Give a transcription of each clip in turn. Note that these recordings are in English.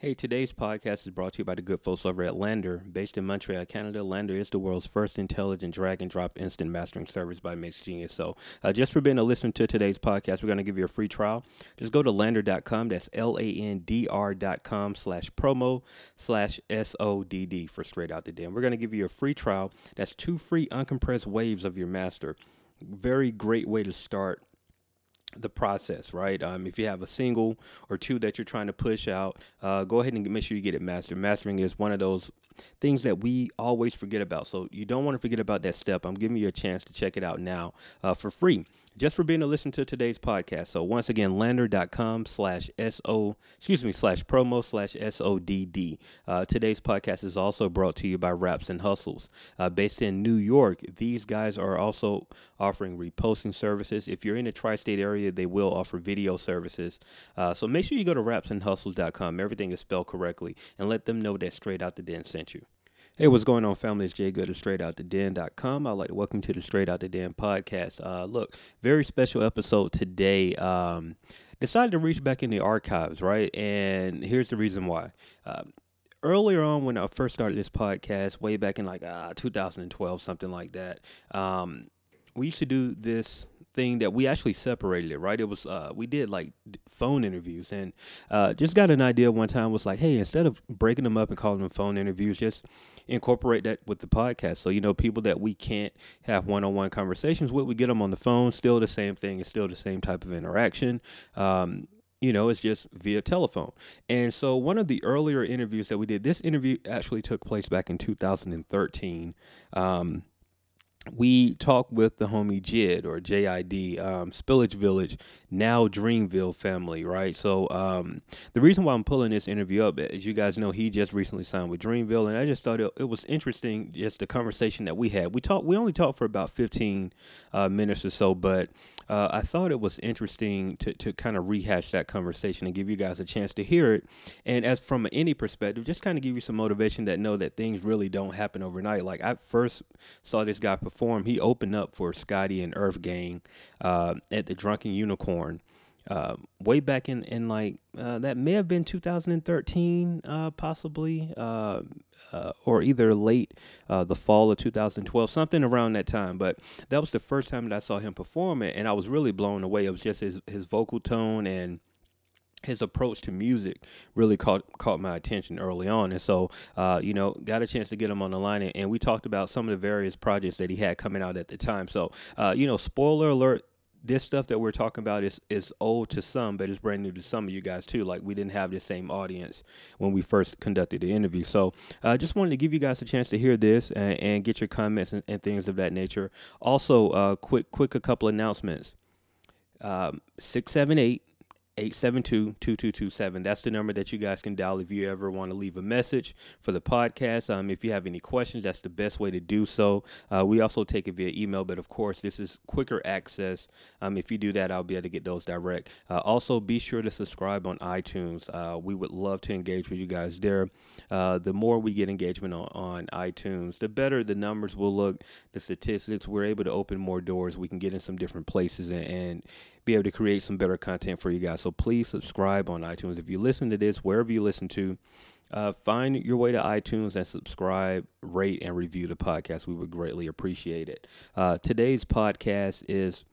Hey, today's podcast is brought to you by the good folks over at LANDR. Based in Montreal, Canada, LANDR is the world's first intelligent drag and drop instant mastering service by MixGenius. So, uh, just for being a listener to today's podcast, we're going to give you a free trial. Just go to landr.com. That's L A N D R.com slash promo slash S O D D for straight out the den. We're going to give you a free trial. That's two free uncompressed waves of your master. Very great way to start the process, right? Um, if you have a single or two that you're trying to push out, uh, go ahead and make sure you get it mastered. Mastering is one of those things that we always forget about. So you don't want to forget about that step. I'm giving you a chance to check it out now uh, for free just for being a listen to today's podcast. So once again, landr.com slash SO, excuse me, slash promo slash SODD. Uh, today's podcast is also brought to you by Raps and Hustles. Uh, based in New York, these guys are also offering reposting services. If you're in the tri-state area, they will offer video services. Uh, so make sure you go to rapsandhustles.com. Everything is spelled correctly and let them know that Straight Out the Den sent you. Hey, what's going on, family? It's Jay Good of StraightOutTheDen.com. I'd like to welcome to the Straight Out the Den podcast. Uh, look, very special episode today. Um, decided to reach back in the archives, right? And here's the reason why. Um, earlier on, when I first started this podcast, way back in like uh, 2012, something like that, um, we used to do this thing that we actually separated it, right? It was uh, we did like phone interviews and uh, just got an idea one time was like, hey, instead of breaking them up and calling them phone interviews, just incorporate that with the podcast. So you know, people that we can't have one-on-one conversations with, we get them on the phone. Still the same thing. It's still the same type of interaction. Um, you know, it's just via telephone. And so, one of the earlier interviews that we did, this interview actually took place back in 2013. Um, we talked with the homie JID or JID, um, Spillage Village, now Dreamville family, right? So um, the reason why I'm pulling this interview up, as you guys know, he just recently signed with Dreamville, and I just thought it, it was interesting, just the conversation that we had. We talked, we only talked for about 15 uh, minutes or so, but uh, I thought it was interesting to, to kind of rehash that conversation and give you guys a chance to hear it. And as from any perspective, just kind of give you some motivation that know that things really don't happen overnight. Like I first saw this guy perform, he opened up for Scotty and Earth Gang uh, at the Drunken Unicorn. Uh, way back in in like uh, that may have been 2013, uh, possibly, uh, uh, or either late uh, the fall of 2012, something around that time. But that was the first time that I saw him perform it, and I was really blown away. It was just his his vocal tone and his approach to music really caught caught my attention early on, and so uh, you know got a chance to get him on the line, and, and, we talked about some of the various projects that he had coming out at the time. So uh, you know, spoiler alert, this stuff that we're talking about is is old to some, but it's brand new to some of you guys too. Like we didn't have the same audience when we first conducted the interview. So I uh, just wanted to give you guys a chance to hear this and, and get your comments and, and, things of that nature. Also, uh, quick quick a couple announcements. Um, six seven eight 872-2227. That's the number that you guys can dial if you ever want to leave a message for the podcast. Um, if you have any questions, that's the best way to do so. Uh, we also take it via email, but of course, this is quicker access. Um, if you do that, I'll be able to get those direct. Uh, also, be sure to subscribe on iTunes. Uh, we would love to engage with you guys there. Uh, the more we get engagement on, on iTunes, the better the numbers will look, the statistics. We're able to open more doors. We can get in some different places and, and be able to create some better content for you guys. So please subscribe on iTunes. If you listen to this, wherever you listen to, uh, find your way to iTunes and subscribe, rate, and review the podcast. We would greatly appreciate it. Uh, today's podcast is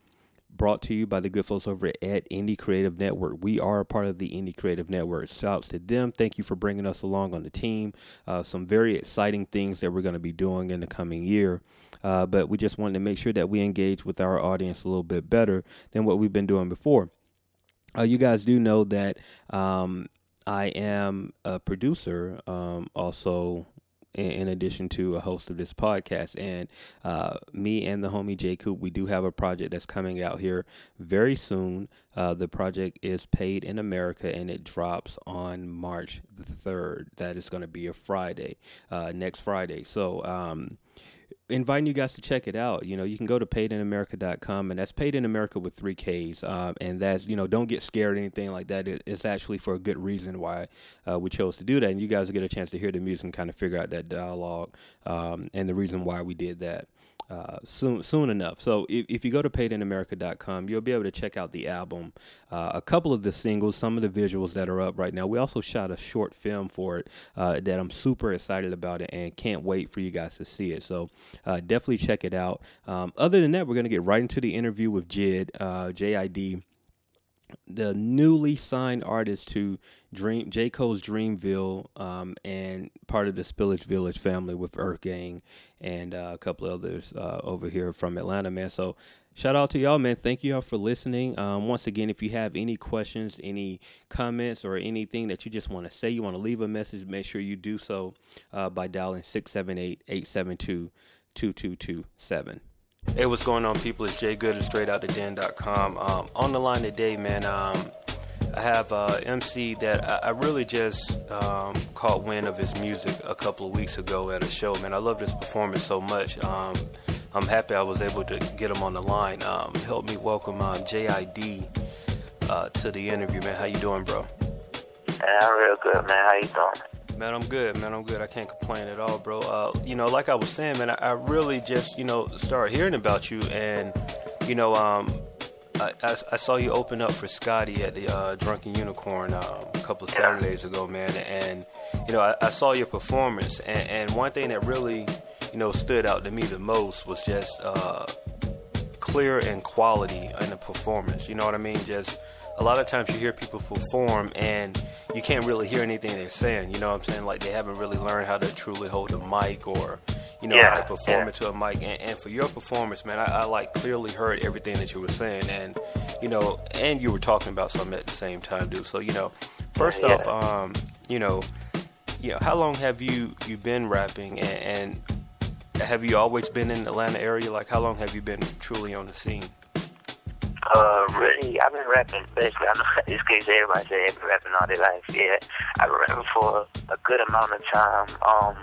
brought to you by the good folks over at Indie Creative Network. We are a part of the Indie Creative Network. Shouts to them. Thank you for bringing us along on the team. Uh, some very exciting things that we're going to be doing in the coming year. Uh, but we just wanted to make sure that we engage with our audience a little bit better than what we've been doing before. Uh, you guys do know that um, I am a producer, um, also in, addition to a host of this podcast. And uh, me and the homie J Coop, we do have a project that's coming out here very soon. Uh, the project is Paid in America and it drops on March the 3rd. That is going to be a Friday, uh, next Friday. So, um, inviting you guys to check it out. You know, you can go to paidinamerica.com and that's paid in America with three Ks. Um, and that's, you know, don't get scared or anything like that. It, it's actually for a good reason why uh, we chose to do that. And you guys will get a chance to hear the music and kind of figure out that dialogue um, and the reason why we did that. Uh, soon soon enough. So if, if you go to paidinamerica.com, you'll be able to check out the album, uh, a couple of the singles, some of the visuals that are up right now. We also shot a short film for it uh, that I'm super excited about it and can't wait for you guys to see it. So uh, definitely check it out. Um, other than that, we're gonna get right into the interview with Jid, uh, JID the newly signed artist to Dream J Cole's Dreamville um, and part of the Spillage Village family with Earth Gang and uh, a couple others uh, over here from Atlanta, man. So shout out to y'all, man. Thank you all for listening. Um, once again, if you have any questions, any comments, or anything that you just want to say, you want to leave a message, make sure you do so uh, by dialing 678 872 2227. Hey, what's going on, people? It's Jay Good of StraightOutTheDen.com. Um, on the line today, man, um, I have uh, MC that I, I really just um, caught wind of his music a couple of weeks ago at a show, man. I love his performance so much. Um, I'm happy I was able to get him on the line. Um, help me welcome um, JID uh, to the interview, man. How you doing, bro? I'm real good, man. How you doing? Man, I'm good, man. I'm good. I can't complain at all, bro. Uh, you know, like I was saying, man, I, I, really just, you know, started hearing about you, and you know, um, I, I, I, saw you open up for Scotty at the uh, Drunken Unicorn um, a couple of Saturdays ago, man, and you know, I, saw your performance, and, and, one thing that really, you know, stood out to me the most was just uh, clear and quality in the performance. You know what I mean? Just a lot of times you hear people perform and you can't really hear anything they're saying. You know what I'm saying? Like they haven't really learned how to truly hold a mic or, you know, yeah, how to perform yeah. into a mic. And, and, for your performance, man, I, I, like clearly heard everything that you were saying, and you know, and you were talking about something at the same time, dude. So you know, first yeah. off, um, you know, you know, how long have you you been rapping, and, and have you always been in the Atlanta area? Like, how long have you been truly on the scene? Uh, really, I've been rapping. Basically, I know this case everybody say I've been rapping all their life. Yeah, I've been rapping for a good amount of time. Um,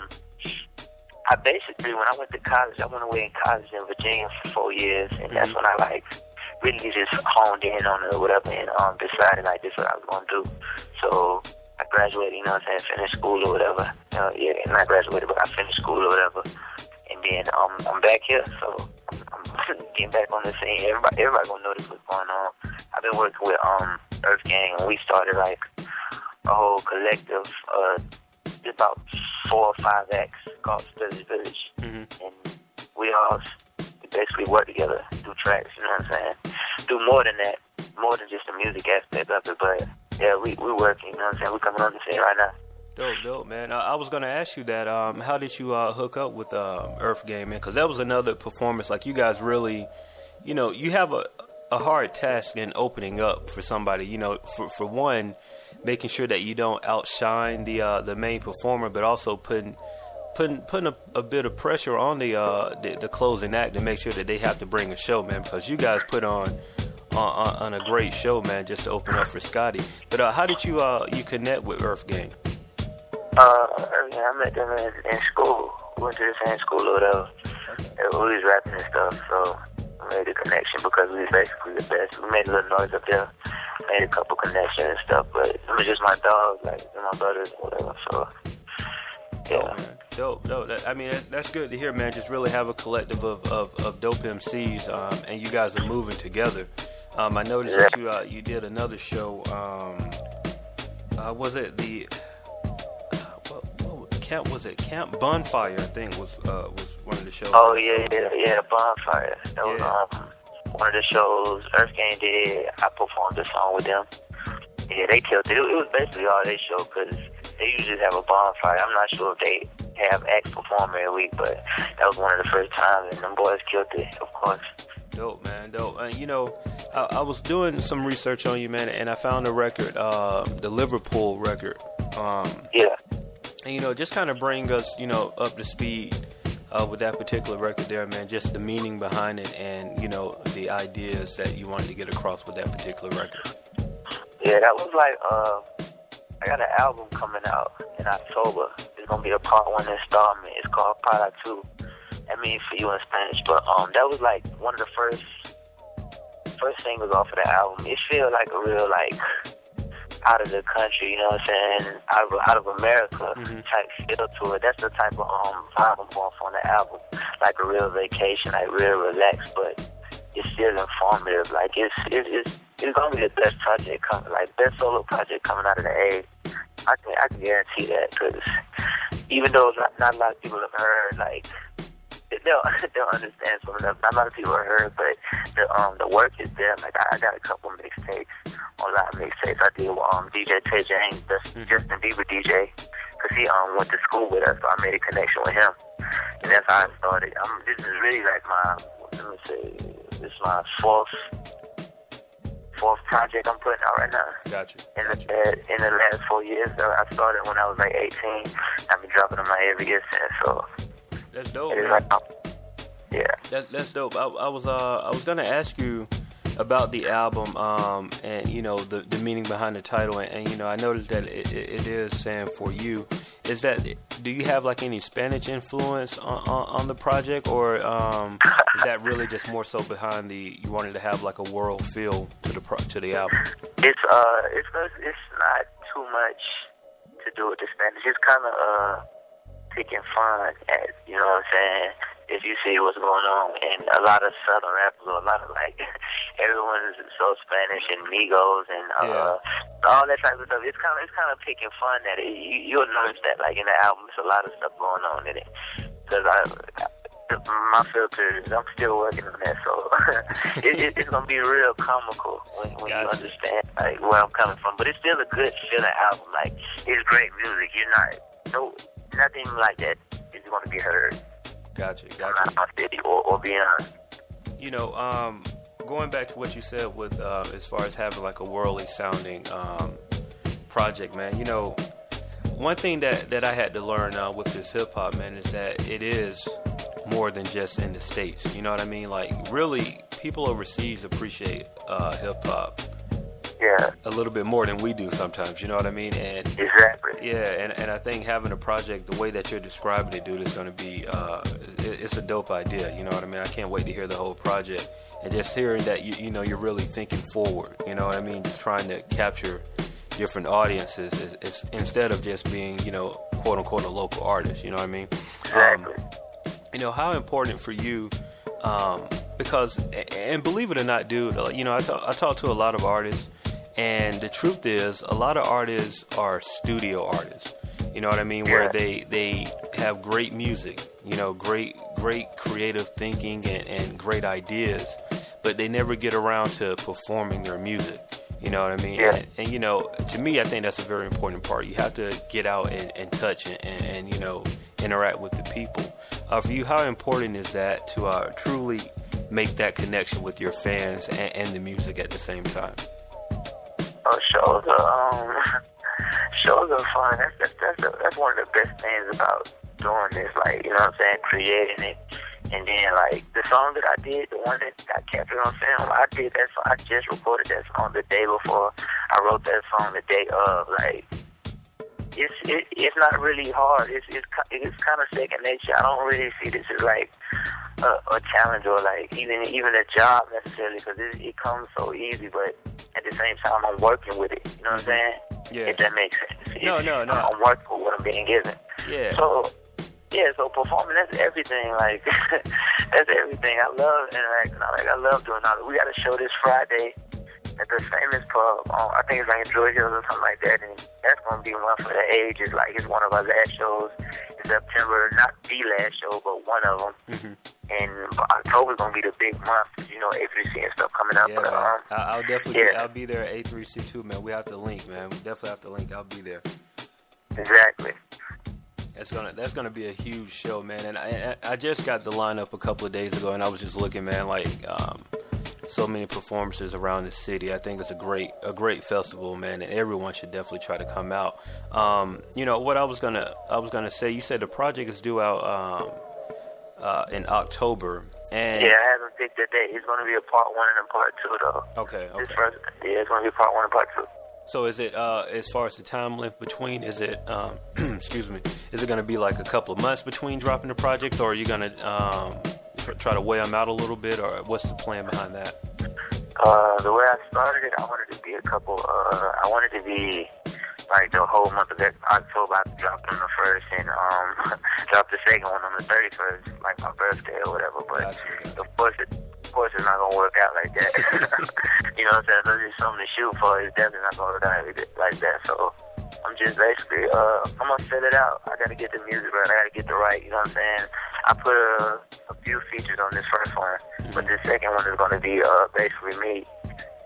I basically, when I went to college, I went away in college in Virginia for four years, and that's mm-hmm. when I like really just honed in on it or whatever, and um, decided like this is what I was gonna do. So I graduated, you know what I'm saying, finished school or whatever. Uh, yeah, not graduated, but I finished school or whatever, and then um, I'm back here. So getting back on the scene. Everybody, everybody gonna notice what's going on. I've been working with um Earth Gang, and we started like a whole collective, uh, about four or five acts called Spillage Village, mm-hmm. and we all basically work together, do tracks. You know what I'm saying? Do more than that, more than just the music aspect of it. But yeah, we we working. You know what I'm saying? We coming on the scene right now. Dope, dope, man. I, I was gonna ask you that. Um, how did you uh, hook up with uh, Earth man? Because that was another performance. Like you guys really, you know, you have a a hard task in opening up for somebody. You know, for for one, making sure that you don't outshine the uh, the main performer, but also putting putting putting a, a bit of pressure on the, uh, the, the closing act to make sure that they have to bring a show, man. Because you guys put on. On, on, a great show, man, just to open up for Scotty. But uh, how did you uh, you connect with Earth Gang? Uh, I met them in, in school. We went to the same school or whatever. Okay. We was rapping and stuff, so we made a connection because we was basically the best. We made a little noise up there, made a couple connections and stuff, but it was just my dog, like my brothers, whatever. So yeah. Dope, man. Dope, dope. That, I mean, that, that's good to hear, man. Just really have a collective of, of, of dope MCs, um, and you guys are moving together. Um, I noticed yeah. that you uh, you did another show. Um, uh, was it the Camp was it Camp Bonfire? I think was uh, was one of the shows. Oh yeah, yeah, yeah, Bonfire. That was um, one of the shows Earth Gang did. I performed a song with them. Yeah, they killed it. It was basically all they show because they usually have a bonfire. I'm not sure if they have acts perform every week, but that was one of the first times, and them boys killed it, of course. Dope, man, dope. And you know, I, I, was doing some research on you, man, and I found a record, uh, the Liverpool record. Um, yeah and, you know, just kind of bring us, you know, up to speed uh, with that particular record there, man. Just the meaning behind it, and you know, the ideas that you wanted to get across with that particular record. Yeah, that was like, uh, I got an album coming out in October. It's gonna be a part one installment. It's called Para Ti. That means for you in Spanish, but um, that was like one of the first first singles off of the album. It feels like a real like out of the country, you know what I'm saying, out of, out of America mm-hmm. type feel to it. That's the type of um vibe I'm going for on the album, like a real vacation, like real relaxed, but it's still informative. Like it's it's it's, it's gonna be the best project coming, like best solo project coming out of the A. I can I can guarantee that because even though not, not a lot of people have heard like they'll they'll understand some of them. Not a lot of people have heard, but the um the work is there. Like I, I got a couple mixtapes a lot of mixtapes. I did with um DJ Tay James, mm-hmm. Justin Bieber DJ, because he um went to school with us, so I made a connection with him, and that's how I started. Um, this is really like my let me say this is my fourth fourth project I'm putting out right now. Gotcha. In the gotcha. in the last four years, I started when I was like 18. I've been dropping them out every year since. So that's dope. Like, yeah. That's that's dope. I, I was uh I was gonna ask you about the album um, and you know the, the meaning behind the title and, and you know I noticed that it, it is saying for you is that do you have like any Spanish influence on, on, on the project or um, is that really just more so behind the you wanted to have like a world feel to the pro, to the album it's uh it's it's not too much to do with the Spanish it's kind of uh picking fun at you know what I'm saying if you see what's going on. And a lot of Southern rappers, or a lot of like, everyone's so Spanish and Migos and uh, yeah. all that type of stuff. It's kind of it's kind of picking fun at it. You, you'll notice that like in the album, there's a lot of stuff going on in it. Because I, my filters, I'm still working on that, so it, it, it's gonna be real comical when, when gotcha. you understand like where I'm coming from. But it's still a good feeling album. Like it's great music. You're not no nothing like that is gonna be heard Gotcha, gotcha. or, or beyond. You know, um, going back to what you said with uh, as far as having like a worldly sounding um, project, man. You know, one thing that that I had to learn uh, with this hip hop, man, is that it is more than just in the states. You know what I mean? Like, really, people overseas appreciate uh, hip hop yeah. a little bit more than we do sometimes. You know what I mean? And exactly. Yeah, and, and I think having a project the way that you're describing it, dude, is going to be uh, it, it's a dope idea. You know what I mean? I can't wait to hear the whole project and just hearing that you you know you're really thinking forward. You know what I mean? Just trying to capture different audiences is, is, instead of just being you know quote unquote a local artist. You know what I mean? Exactly. Um, you know how important for you. Um, because, and believe it or not, dude, you know, I talk, I talk to a lot of artists, and the truth is, a lot of artists are studio artists. You know what I mean? Where they they have great music, you know, great great creative thinking and, and great ideas, but they never get around to performing their music. You know what I mean? Yeah. And, and, you know, to me, I think that's a very important part. You have to get out and, and touch and, and, and, you know interact with the people. Uh, for you, how important is that to uh, truly make that connection with your fans and, and the music at the same time? Oh, shows are um, shows are fun. That's that's that's, that's one of the best things about doing this. Like you know what I'm saying, creating it, and then like the song that I did, the one that got captured on film, I did that song. I just recorded that song the day before I wrote that song the day of. Like it's it, it's not really hard. It's it's it's kind of second nature. I don't really see this as like a, a challenge or like even even a job necessarily because it, it comes so easy. But at the same time, I'm working with it. You know what I'm mm-hmm. saying? Yeah. If that makes sense. No, no, no. I'm working with what I'm being given. Yeah. So yeah, so performing that's everything. Like that's everything. I love interacting. Like I love doing all. We got a show this Friday at the famous pub. Um, I think it's like in Georgia Hills or something like that, and that's gonna be one for the ages. Like it's one of our last shows in September. Not the last show, but one of them. Mm-hmm. And October's gonna be the big month. You know, A3C and stuff coming up. Yeah, but. Um, I'll definitely. Yeah. Be, I'll be there at A3C too, man. We have to link, man. We definitely have to link. I'll be there. Exactly. That's gonna that's gonna be a huge show, man. And I I just got the lineup a couple of days ago, and I was just looking, man. Like um, so many performances around the city. I think it's a great a great festival, man, and everyone should definitely try to come out. Um, you know what I was gonna I was gonna say. You said the project is due out um, uh, in October, and yeah, I haven't picked the date. It's gonna be a part one and a part two, though. Okay, okay. First, yeah, it's gonna be part one and part two. So is it uh, as far as the time length between? Is it um, excuse me? Is it going to be like a couple of months between dropping the projects, or are you going to um, try to weigh them out a little bit, or what's the plan behind that? Uh, the way I started it, I wanted to be a couple. Uh, I wanted to be like the whole month of October. I dropped on the first and um, dropped the second one on the thirty first, like my birthday or whatever. But gotcha. of course, it, of course, it's not gonna work out like that. you know what I'm saying? There's just something to shoot for. It's definitely not gonna work out like that. So I'm just basically, uh, I'm gonna fill it out. I gotta get the music right. I gotta get the right. You know what I'm saying? I put a, a few features on this first one, mm-hmm. but the second one is gonna be uh, basically me.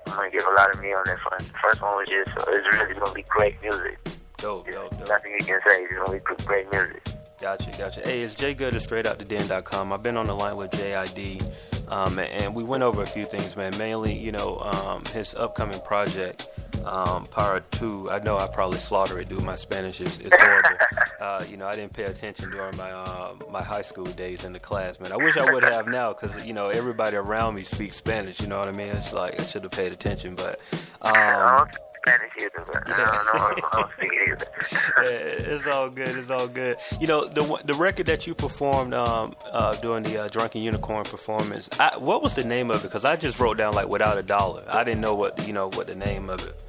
I'm gonna get a lot of me on this one. The first one was just, uh, it's really gonna be great music. Dope, dope, dope. Nothing you can say. It's gonna be great music. Gotcha, gotcha. Hey, it's Jay Good at StraightOutTheDen.com. I've been on the line with JID, um, and we went over a few things, man. Mainly, you know, um, his upcoming project um, Power 2, I know I probably slaughter it, dude. My Spanish is, is horrible. uh, you know, I didn't pay attention during my uh, my high school days in the class, man. I wish I would have now because, you know, everybody around me speaks Spanish, you know what I mean? It's like I should have paid attention, but. Um, Spanish either, but I don't know. I don't speak it either. it's all good. It's all good. You know, the the record that you performed um, uh, during the uh, Drunken Unicorn performance. I, what was the name of it? Because I just wrote down like without a dollar. I didn't know what you know what the name of it.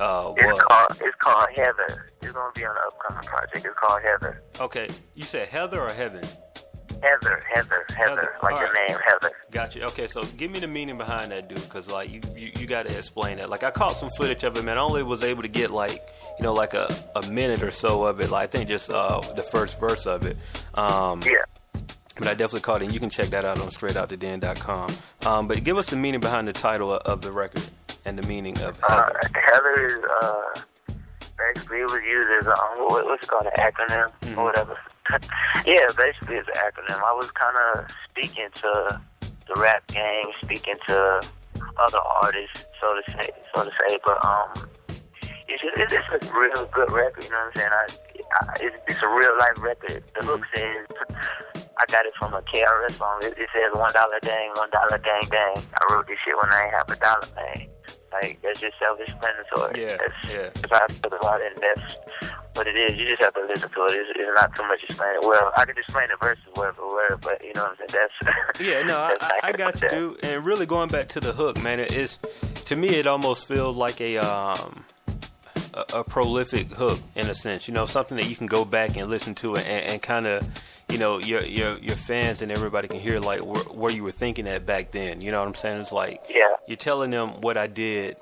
Uh, it's was. called it's called Heather. It's gonna be on an upcoming project. It's called Heather. Okay, you said Heather or Heaven? Heather, Heather, Heather, Heather. like All the right. name Heather. Gotcha. Okay, so give me the meaning behind that, dude, because like you, you, you got to explain that. Like I caught some footage of it, man. I only was able to get like you know like a, a minute or so of it. Like I think just uh, the first verse of it. Um, yeah. But I definitely caught it. And you can check that out on StraightOutTheDen.com. Um, but give us the meaning behind the title of the record and the meaning of uh, Heather. Uh, Heather is uh, basically it was used as a what's it called an acronym mm-hmm. or whatever. yeah, basically it's an acronym. I was kind of speaking to the rap gang, speaking to other artists, so to say, so to say. But um, it's just, it's just a real good record. You know what I'm saying? I, I it's, it's a real life record. The mm-hmm. hook says. I got it from a KRS song. It, it says one dollar dang, one dollar dang dang. I wrote this shit when I ain't have a dollar, man. Like that's just self-explanatory. Yeah, that's, yeah. If I put a lot in, that's what it is. You just have to listen to it. It's, it's not too much explaining. Well, I can explain the verses word for word, but you know what I'm saying. That's yeah. No, I, I got you, dude. And really going back to the hook, man, it is to me it almost feels like a um a, a, prolific hook in a sense. You know, something that you can go back and listen to and, and kind of, you know, your your your fans and everybody can hear like where, where, you were thinking at back then. You know what I'm saying? It's like yeah. you're telling them what I did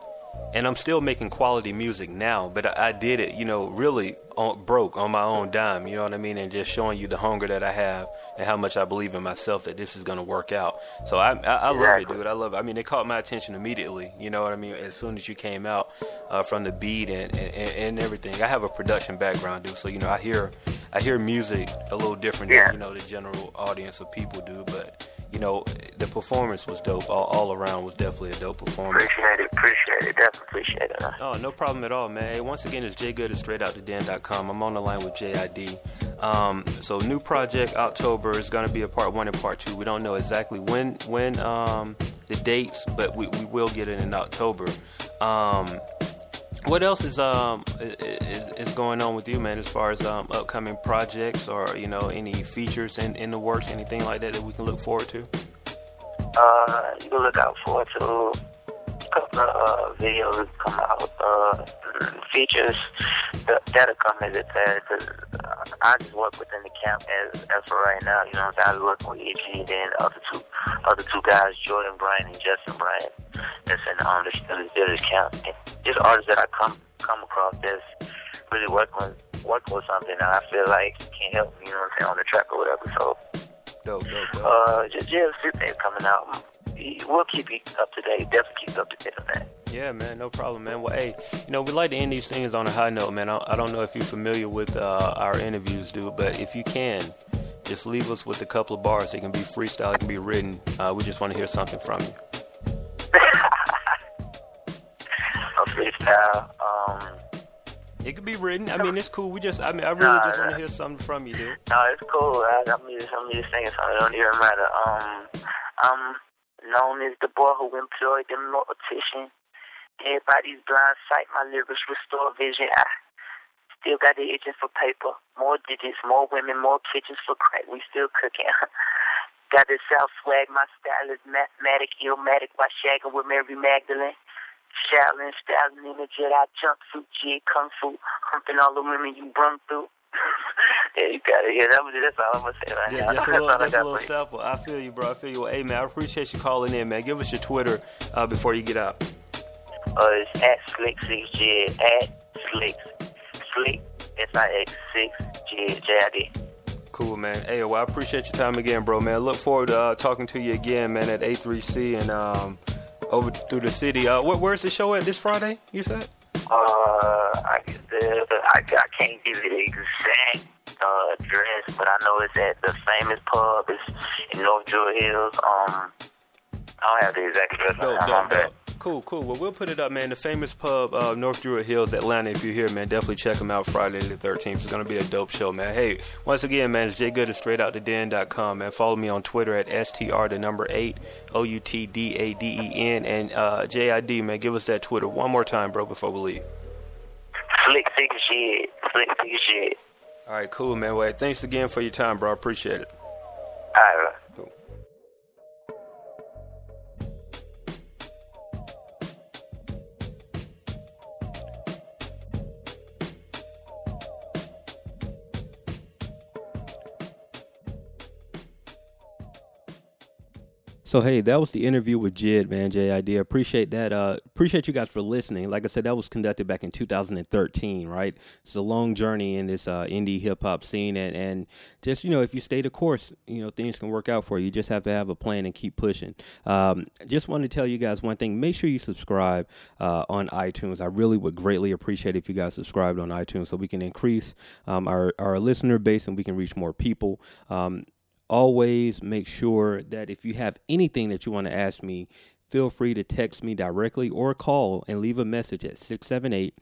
and I'm still making quality music now, but I, I did it, you know, really on, broke on my own dime, you know what I mean, and just showing you the hunger that I have and how much I believe in myself that this is gonna work out. So I, I, I love it, dude. I love it. I mean, it caught my attention immediately. You know what I mean? As soon as you came out uh, from the beat and, and, and everything. I have a production background, dude. So you know, I hear I hear music a little different than you know the general audience of people do, but you know, the performance was dope. All, all around was definitely a dope performance. Appreciate it, appreciate it, definitely appreciate it. Oh, no problem at all, man. Once again, it's Jay Good at StraightOutTheDen.com. I'm on the line with JID. Um, so new project October is going to be a part one and part two. We don't know exactly when when um, the dates, but we, we will get it in October. Um, what else is um is, is going on with you, man? As far as um upcoming projects or you know any features in, in the works, anything like that that we can look forward to? Uh, you can look out forward to couple of uh, videos come out, uh, features that, that'll come as it says. Cause uh, I just work within the camp as as for right now. You know, I working with EG, then the other two other two guys, Jordan Bryant and Justin Bryant, that's in um the Steelers camp. And just artists that I come come across that's really working with working with something that I feel like can help me, you know what I'm saying, on the track or whatever. So dope, dope, dope. Uh just a few things coming out. We'll keep you up to date. Definitely keep you up to date on that. Yeah, man, no problem, man. Well, hey, you know, we like to end these things on a high note, man. I, I don't know if you're familiar with uh, our interviews, dude, but if you can, just leave us with a couple of bars. It can be freestyle, it can be written. Uh, we just want to hear something from you. a freestyle. Um, it could be written. I mean, it's cool. We just, I mean, I really nah, just want to hear something from you, dude. No, it's cool. I, I'm just, I'm just thinking something. It don't even matter. Um, I'm known as the boy who employed the mortician. Everybody's blind sight. My lyrics restore vision. I still got the itching for paper. More digits, more women, more kitchens for crack. We still cooking. Got this South swag, my style is mathematic, illmatic, by shagging with Mary Magdalene. Shaolin, styling in a Jedi jumpsuit, jig, kung fu, humping all the women you brung through. Yeah, you gotta hear that. That's all I'm gonna say right yeah, now. Just a little, that's a little sample. I feel you, bro. I feel you. Well, hey, man, I appreciate you calling in, man. Give us your Twitter uh, before you get out. Uh, it's at Slick6J, at Slick, Slick, S-I-X-6-J-J-I-D. Cool, man. Hey, well, I appreciate your time again, bro, man. Look forward to uh, talking to you again, man, at A3C and um, over through the city. Uh, where, where's the show at this Friday, you said? Uh, I, the, I, I can't give you the exact uh, address, but I know it's at the famous pub. It's in North Druid Hills. Um, I don't have the exact address. No, no, no. Cool, cool. Well, we'll put it up, man. The famous pub, uh, North Druid Hills, Atlanta. If you're here, man, definitely check them out Friday the 13th. It's going to be a dope show, man. Hey, once again, man, it's Jay Good at StraightOutTheDen.com, man. Follow me on Twitter at STR, the number 8, O-U-T-D-A-D-E-N. And uh, JID, man, give us that Twitter one more time, bro, before we leave. Flick Flick shit. Flick Flick shit. All right, cool, man. Well, thanks again for your time, bro. I appreciate it. All right, So hey, that was the interview with Jid, man. JID, appreciate that. Uh, appreciate you guys for listening. Like I said, that was conducted back in 2013, right? It's a long journey in this uh, indie hip hop scene, and and just you know, if you stay the course, you know, things can work out for you. You just have to have a plan and keep pushing. Um, just want to tell you guys one thing: make sure you subscribe uh, on iTunes. I really would greatly appreciate if you guys subscribed on iTunes, so we can increase um, our our listener base and we can reach more people. Um, always make sure that if you have anything that you want to ask me, feel free to text me directly or call and leave a message at 678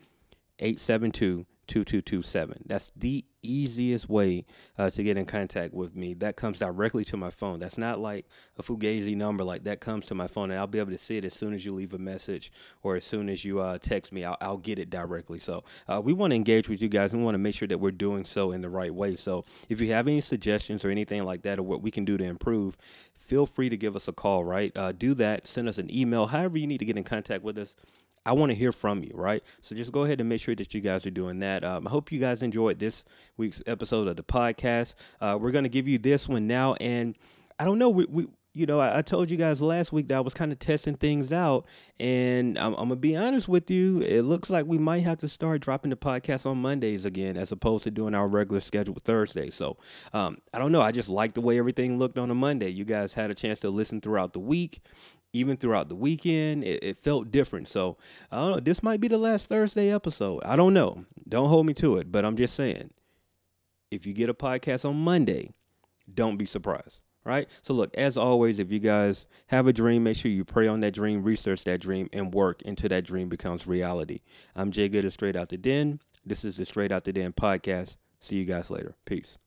872 2227. That's the easiest way uh, to get in contact with me. That comes directly to my phone. That's not like a Fugazi number. Like that comes to my phone, and I'll be able to see it as soon as you leave a message or as soon as you uh, text me. I'll, I'll, get it directly. So uh, we want to engage with you guys. We want to make sure that we're doing so in the right way. So if you have any suggestions or anything like that, or what we can do to improve, feel free to give us a call. Right? Uh, do that. Send us an email. However you need to get in contact with us. I want to hear from you, right? So just go ahead and make sure that you guys are doing that. Um, I hope you guys enjoyed this week's episode of the podcast. Uh, we're going to give you this one now. And I don't know, we, we you know, I, I, told you guys last week that I was kind of testing things out, and I'm, I'm, gonna be honest with you. It looks like we might have to start dropping the podcast on Mondays again, as opposed to doing our regular schedule Thursday. So um, I don't know. I just like the way everything looked on a Monday. You guys had a chance to listen throughout the week even throughout the weekend. It, it, felt different. So I don't know. This might be the last Thursday episode. I don't know. Don't hold me to it, but I'm just saying. If you get a podcast on Monday, don't be surprised. Right? So look, as always, if you guys have a dream, make sure you pray on that dream, research that dream, and work until that dream becomes reality. I'm Jay Good of Straight Out the Den. This is the Straight Out the Den podcast. See you guys later. Peace.